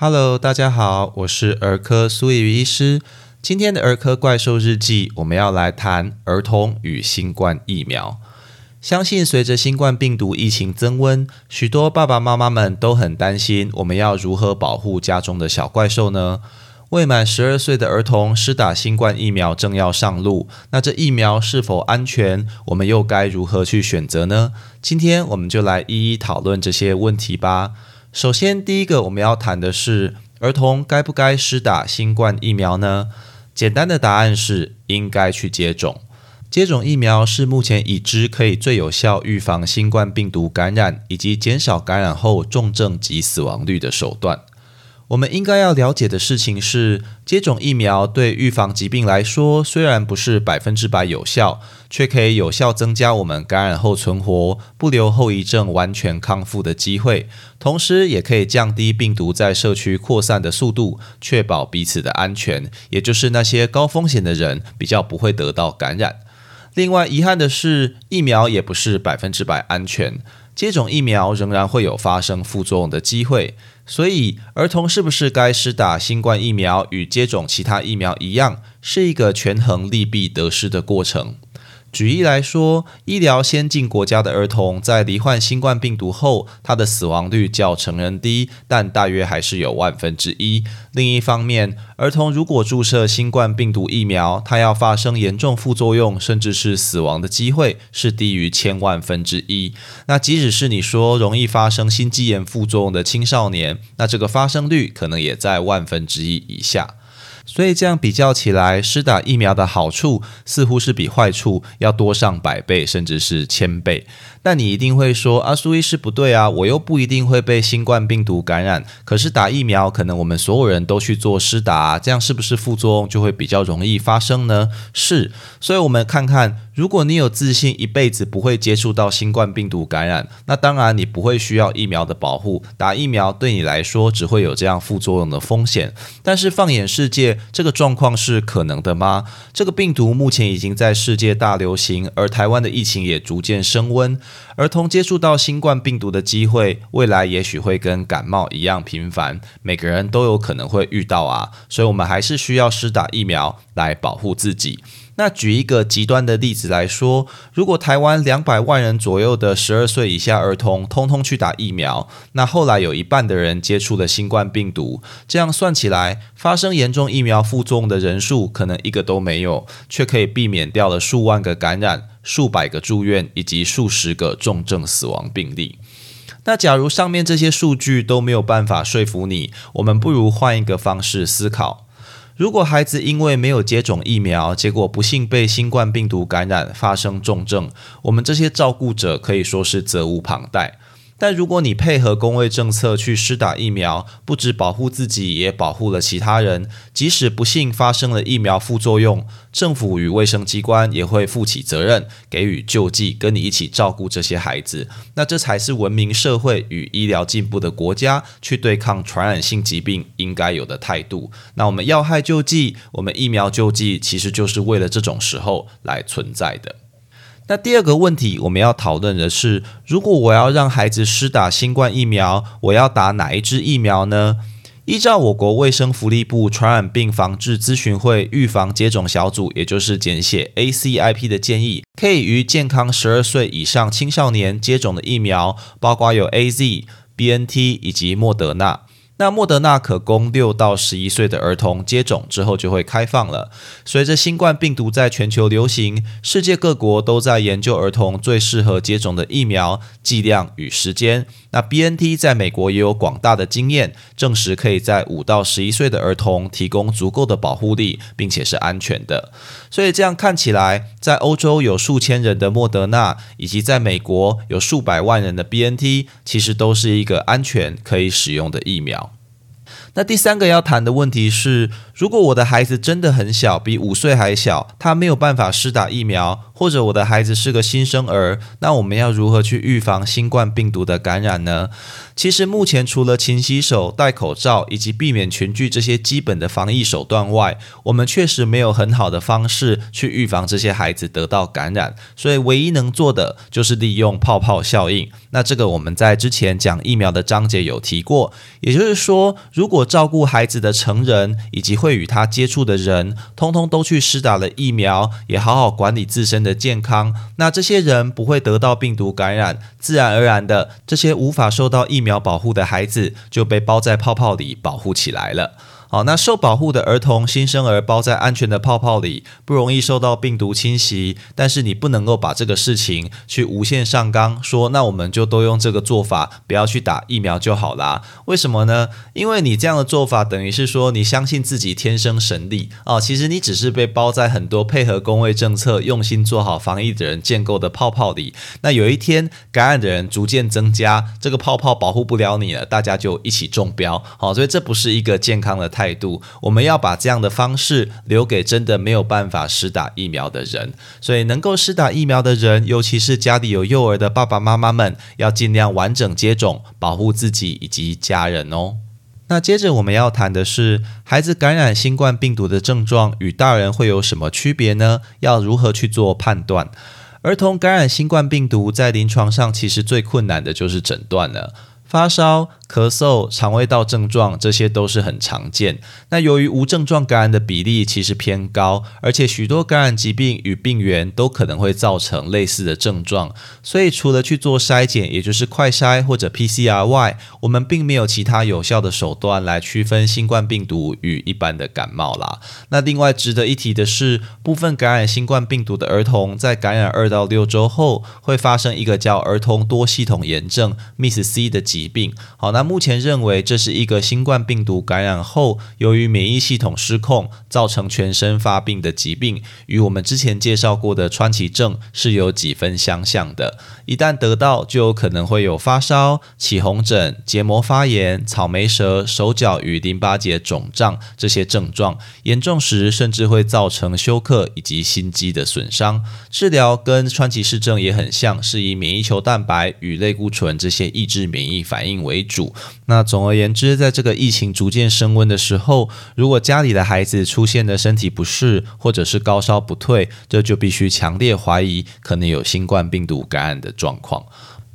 Hello，大家好，我是儿科苏怡医师。今天的儿科怪兽日记，我们要来谈儿童与新冠疫苗。相信随着新冠病毒疫情增温，许多爸爸妈妈们都很担心，我们要如何保护家中的小怪兽呢？未满十二岁的儿童施打新冠疫苗正要上路，那这疫苗是否安全？我们又该如何去选择呢？今天我们就来一一讨论这些问题吧。首先，第一个我们要谈的是儿童该不该施打新冠疫苗呢？简单的答案是应该去接种。接种疫苗是目前已知可以最有效预防新冠病毒感染以及减少感染后重症及死亡率的手段。我们应该要了解的事情是，接种疫苗对预防疾病来说，虽然不是百分之百有效，却可以有效增加我们感染后存活、不留后遗症、完全康复的机会，同时也可以降低病毒在社区扩散的速度，确保彼此的安全，也就是那些高风险的人比较不会得到感染。另外，遗憾的是，疫苗也不是百分之百安全。接种疫苗仍然会有发生副作用的机会，所以儿童是不是该施打新冠疫苗，与接种其他疫苗一样，是一个权衡利弊得失的过程。举例来说，医疗先进国家的儿童在罹患新冠病毒后，他的死亡率较成人低，但大约还是有万分之一。另一方面，儿童如果注射新冠病毒疫苗，他要发生严重副作用，甚至是死亡的机会是低于千万分之一。那即使是你说容易发生心肌炎副作用的青少年，那这个发生率可能也在万分之一以下。所以这样比较起来，施打疫苗的好处似乎是比坏处要多上百倍，甚至是千倍。但你一定会说，阿苏医师不对啊，我又不一定会被新冠病毒感染。可是打疫苗，可能我们所有人都去做施打，这样是不是副作用就会比较容易发生呢？是。所以我们看看。如果你有自信一辈子不会接触到新冠病毒感染，那当然你不会需要疫苗的保护。打疫苗对你来说只会有这样副作用的风险。但是放眼世界，这个状况是可能的吗？这个病毒目前已经在世界大流行，而台湾的疫情也逐渐升温。儿童接触到新冠病毒的机会，未来也许会跟感冒一样频繁。每个人都有可能会遇到啊，所以我们还是需要施打疫苗来保护自己。那举一个极端的例子来说，如果台湾两百万人左右的十二岁以下儿童通通去打疫苗，那后来有一半的人接触了新冠病毒，这样算起来，发生严重疫苗副作用的人数可能一个都没有，却可以避免掉了数万个感染、数百个住院以及数十个重症死亡病例。那假如上面这些数据都没有办法说服你，我们不如换一个方式思考。如果孩子因为没有接种疫苗，结果不幸被新冠病毒感染，发生重症，我们这些照顾者可以说是责无旁贷。但如果你配合公卫政策去施打疫苗，不止保护自己，也保护了其他人。即使不幸发生了疫苗副作用，政府与卫生机关也会负起责任，给予救济，跟你一起照顾这些孩子。那这才是文明社会与医疗进步的国家去对抗传染性疾病应该有的态度。那我们要害救济，我们疫苗救济，其实就是为了这种时候来存在的。那第二个问题，我们要讨论的是，如果我要让孩子施打新冠疫苗，我要打哪一支疫苗呢？依照我国卫生福利部传染病防治咨询会预防接种小组，也就是简写 ACIP 的建议，可以于健康十二岁以上青少年接种的疫苗，包括有 AZ、BNT 以及莫德纳。那莫德纳可供六到十一岁的儿童接种之后就会开放了。随着新冠病毒在全球流行，世界各国都在研究儿童最适合接种的疫苗剂量与时间。那 BNT 在美国也有广大的经验，证实可以在五到十一岁的儿童提供足够的保护力，并且是安全的。所以这样看起来，在欧洲有数千人的莫德纳，以及在美国有数百万人的 BNT，其实都是一个安全可以使用的疫苗。那第三个要谈的问题是，如果我的孩子真的很小，比五岁还小，他没有办法施打疫苗，或者我的孩子是个新生儿，那我们要如何去预防新冠病毒的感染呢？其实目前除了勤洗手、戴口罩以及避免群聚这些基本的防疫手段外，我们确实没有很好的方式去预防这些孩子得到感染。所以唯一能做的就是利用泡泡效应。那这个我们在之前讲疫苗的章节有提过，也就是说，如果照顾孩子的成人以及会与他接触的人，通通都去施打了疫苗，也好好管理自身的的健康，那这些人不会得到病毒感染，自然而然的，这些无法受到疫。苗保护的孩子就被包在泡泡里保护起来了。好，那受保护的儿童、新生儿包在安全的泡泡里，不容易受到病毒侵袭。但是你不能够把这个事情去无限上纲，说那我们就都用这个做法，不要去打疫苗就好啦。为什么呢？因为你这样的做法，等于是说你相信自己天生神力哦。其实你只是被包在很多配合工位政策、用心做好防疫的人建构的泡泡里。那有一天感染的人逐渐增加，这个泡泡保护不了你了，大家就一起中标。好，所以这不是一个健康的。态度，我们要把这样的方式留给真的没有办法施打疫苗的人。所以，能够施打疫苗的人，尤其是家里有幼儿的爸爸妈妈们，要尽量完整接种，保护自己以及家人哦。那接着我们要谈的是，孩子感染新冠病毒的症状与大人会有什么区别呢？要如何去做判断？儿童感染新冠病毒在临床上其实最困难的就是诊断了，发烧。咳嗽、肠胃道症状，这些都是很常见。那由于无症状感染的比例其实偏高，而且许多感染疾病与病原都可能会造成类似的症状，所以除了去做筛检，也就是快筛或者 PCR 外，我们并没有其他有效的手段来区分新冠病毒与一般的感冒啦。那另外值得一提的是，部分感染新冠病毒的儿童在感染二到六周后，会发生一个叫儿童多系统炎症 （MIS-C） 的疾疾病。好，那。那目前认为这是一个新冠病毒感染后，由于免疫系统失控，造成全身发病的疾病，与我们之前介绍过的川崎症是有几分相像的。一旦得到，就有可能会有发烧、起红疹、结膜发炎、草莓舌、手脚与淋巴结肿胀这些症状，严重时甚至会造成休克以及心肌的损伤。治疗跟川崎氏症也很像，是以免疫球蛋白与类固醇这些抑制免疫反应为主。那总而言之，在这个疫情逐渐升温的时候，如果家里的孩子出现的身体不适，或者是高烧不退，这就必须强烈怀疑可能有新冠病毒感染的状况。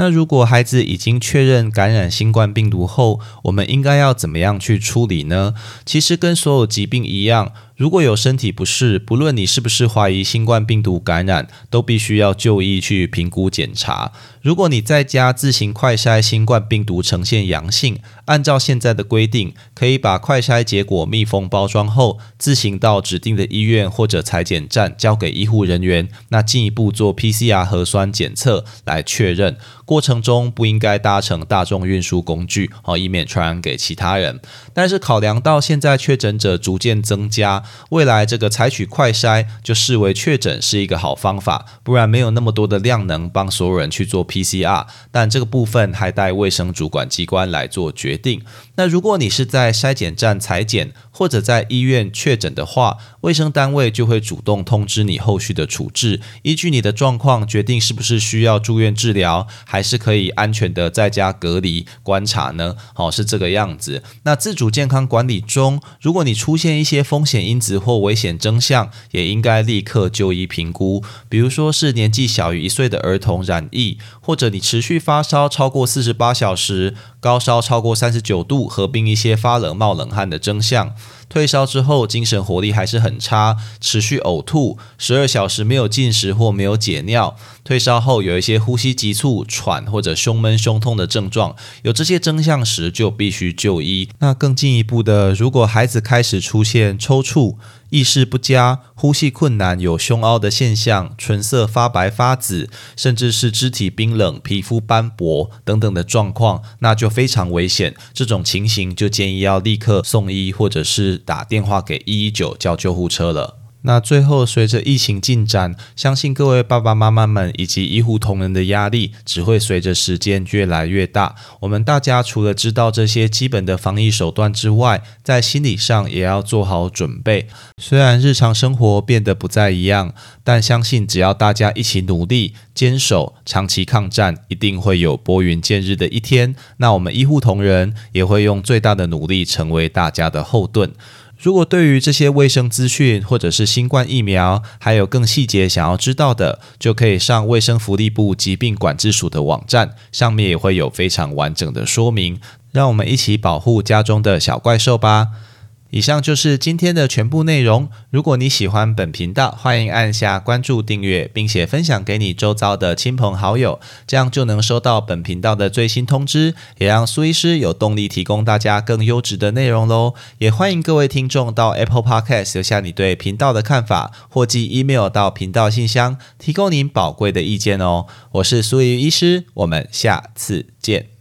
那如果孩子已经确认感染新冠病毒后，我们应该要怎么样去处理呢？其实跟所有疾病一样。如果有身体不适，不论你是不是怀疑新冠病毒感染，都必须要就医去评估检查。如果你在家自行快筛新冠病毒呈现阳性，按照现在的规定，可以把快筛结果密封包装后，自行到指定的医院或者裁剪站交给医护人员，那进一步做 PCR 核酸检测来确认。过程中不应该搭乘大众运输工具，好以免传染给其他人。但是考量到现在确诊者逐渐增加。未来这个采取快筛就视为确诊是一个好方法，不然没有那么多的量能帮所有人去做 PCR。但这个部分还待卫生主管机关来做决定。那如果你是在筛检站采检，或者在医院确诊的话，卫生单位就会主动通知你后续的处置，依据你的状况决定是不是需要住院治疗，还是可以安全的在家隔离观察呢？好，是这个样子。那自主健康管理中，如果你出现一些风险因子或危险征象，也应该立刻就医评估。比如说是年纪小于一岁的儿童染疫，或者你持续发烧超过四十八小时，高烧超过三十九度，合并一些发冷冒冷汗的征象。退烧之后，精神活力还是很差，持续呕吐，十二小时没有进食或没有解尿。退烧后有一些呼吸急促、喘或者胸闷、胸痛的症状，有这些征象时就必须就医。那更进一步的，如果孩子开始出现抽搐、意识不佳、呼吸困难、有胸凹的现象、唇色发白发紫，甚至是肢体冰冷、皮肤斑驳等等的状况，那就非常危险。这种情形就建议要立刻送医，或者是打电话给一一九叫救护车了。那最后，随着疫情进展，相信各位爸爸妈妈们以及医护同仁的压力只会随着时间越来越大。我们大家除了知道这些基本的防疫手段之外，在心理上也要做好准备。虽然日常生活变得不再一样，但相信只要大家一起努力、坚守、长期抗战，一定会有拨云见日的一天。那我们医护同仁也会用最大的努力，成为大家的后盾。如果对于这些卫生资讯，或者是新冠疫苗，还有更细节想要知道的，就可以上卫生福利部疾病管制署的网站，上面也会有非常完整的说明。让我们一起保护家中的小怪兽吧。以上就是今天的全部内容。如果你喜欢本频道，欢迎按下关注、订阅，并且分享给你周遭的亲朋好友，这样就能收到本频道的最新通知，也让苏医师有动力提供大家更优质的内容喽。也欢迎各位听众到 Apple Podcast 留下你对频道的看法，或寄 email 到频道信箱，提供您宝贵的意见哦。我是苏怡医师，我们下次见。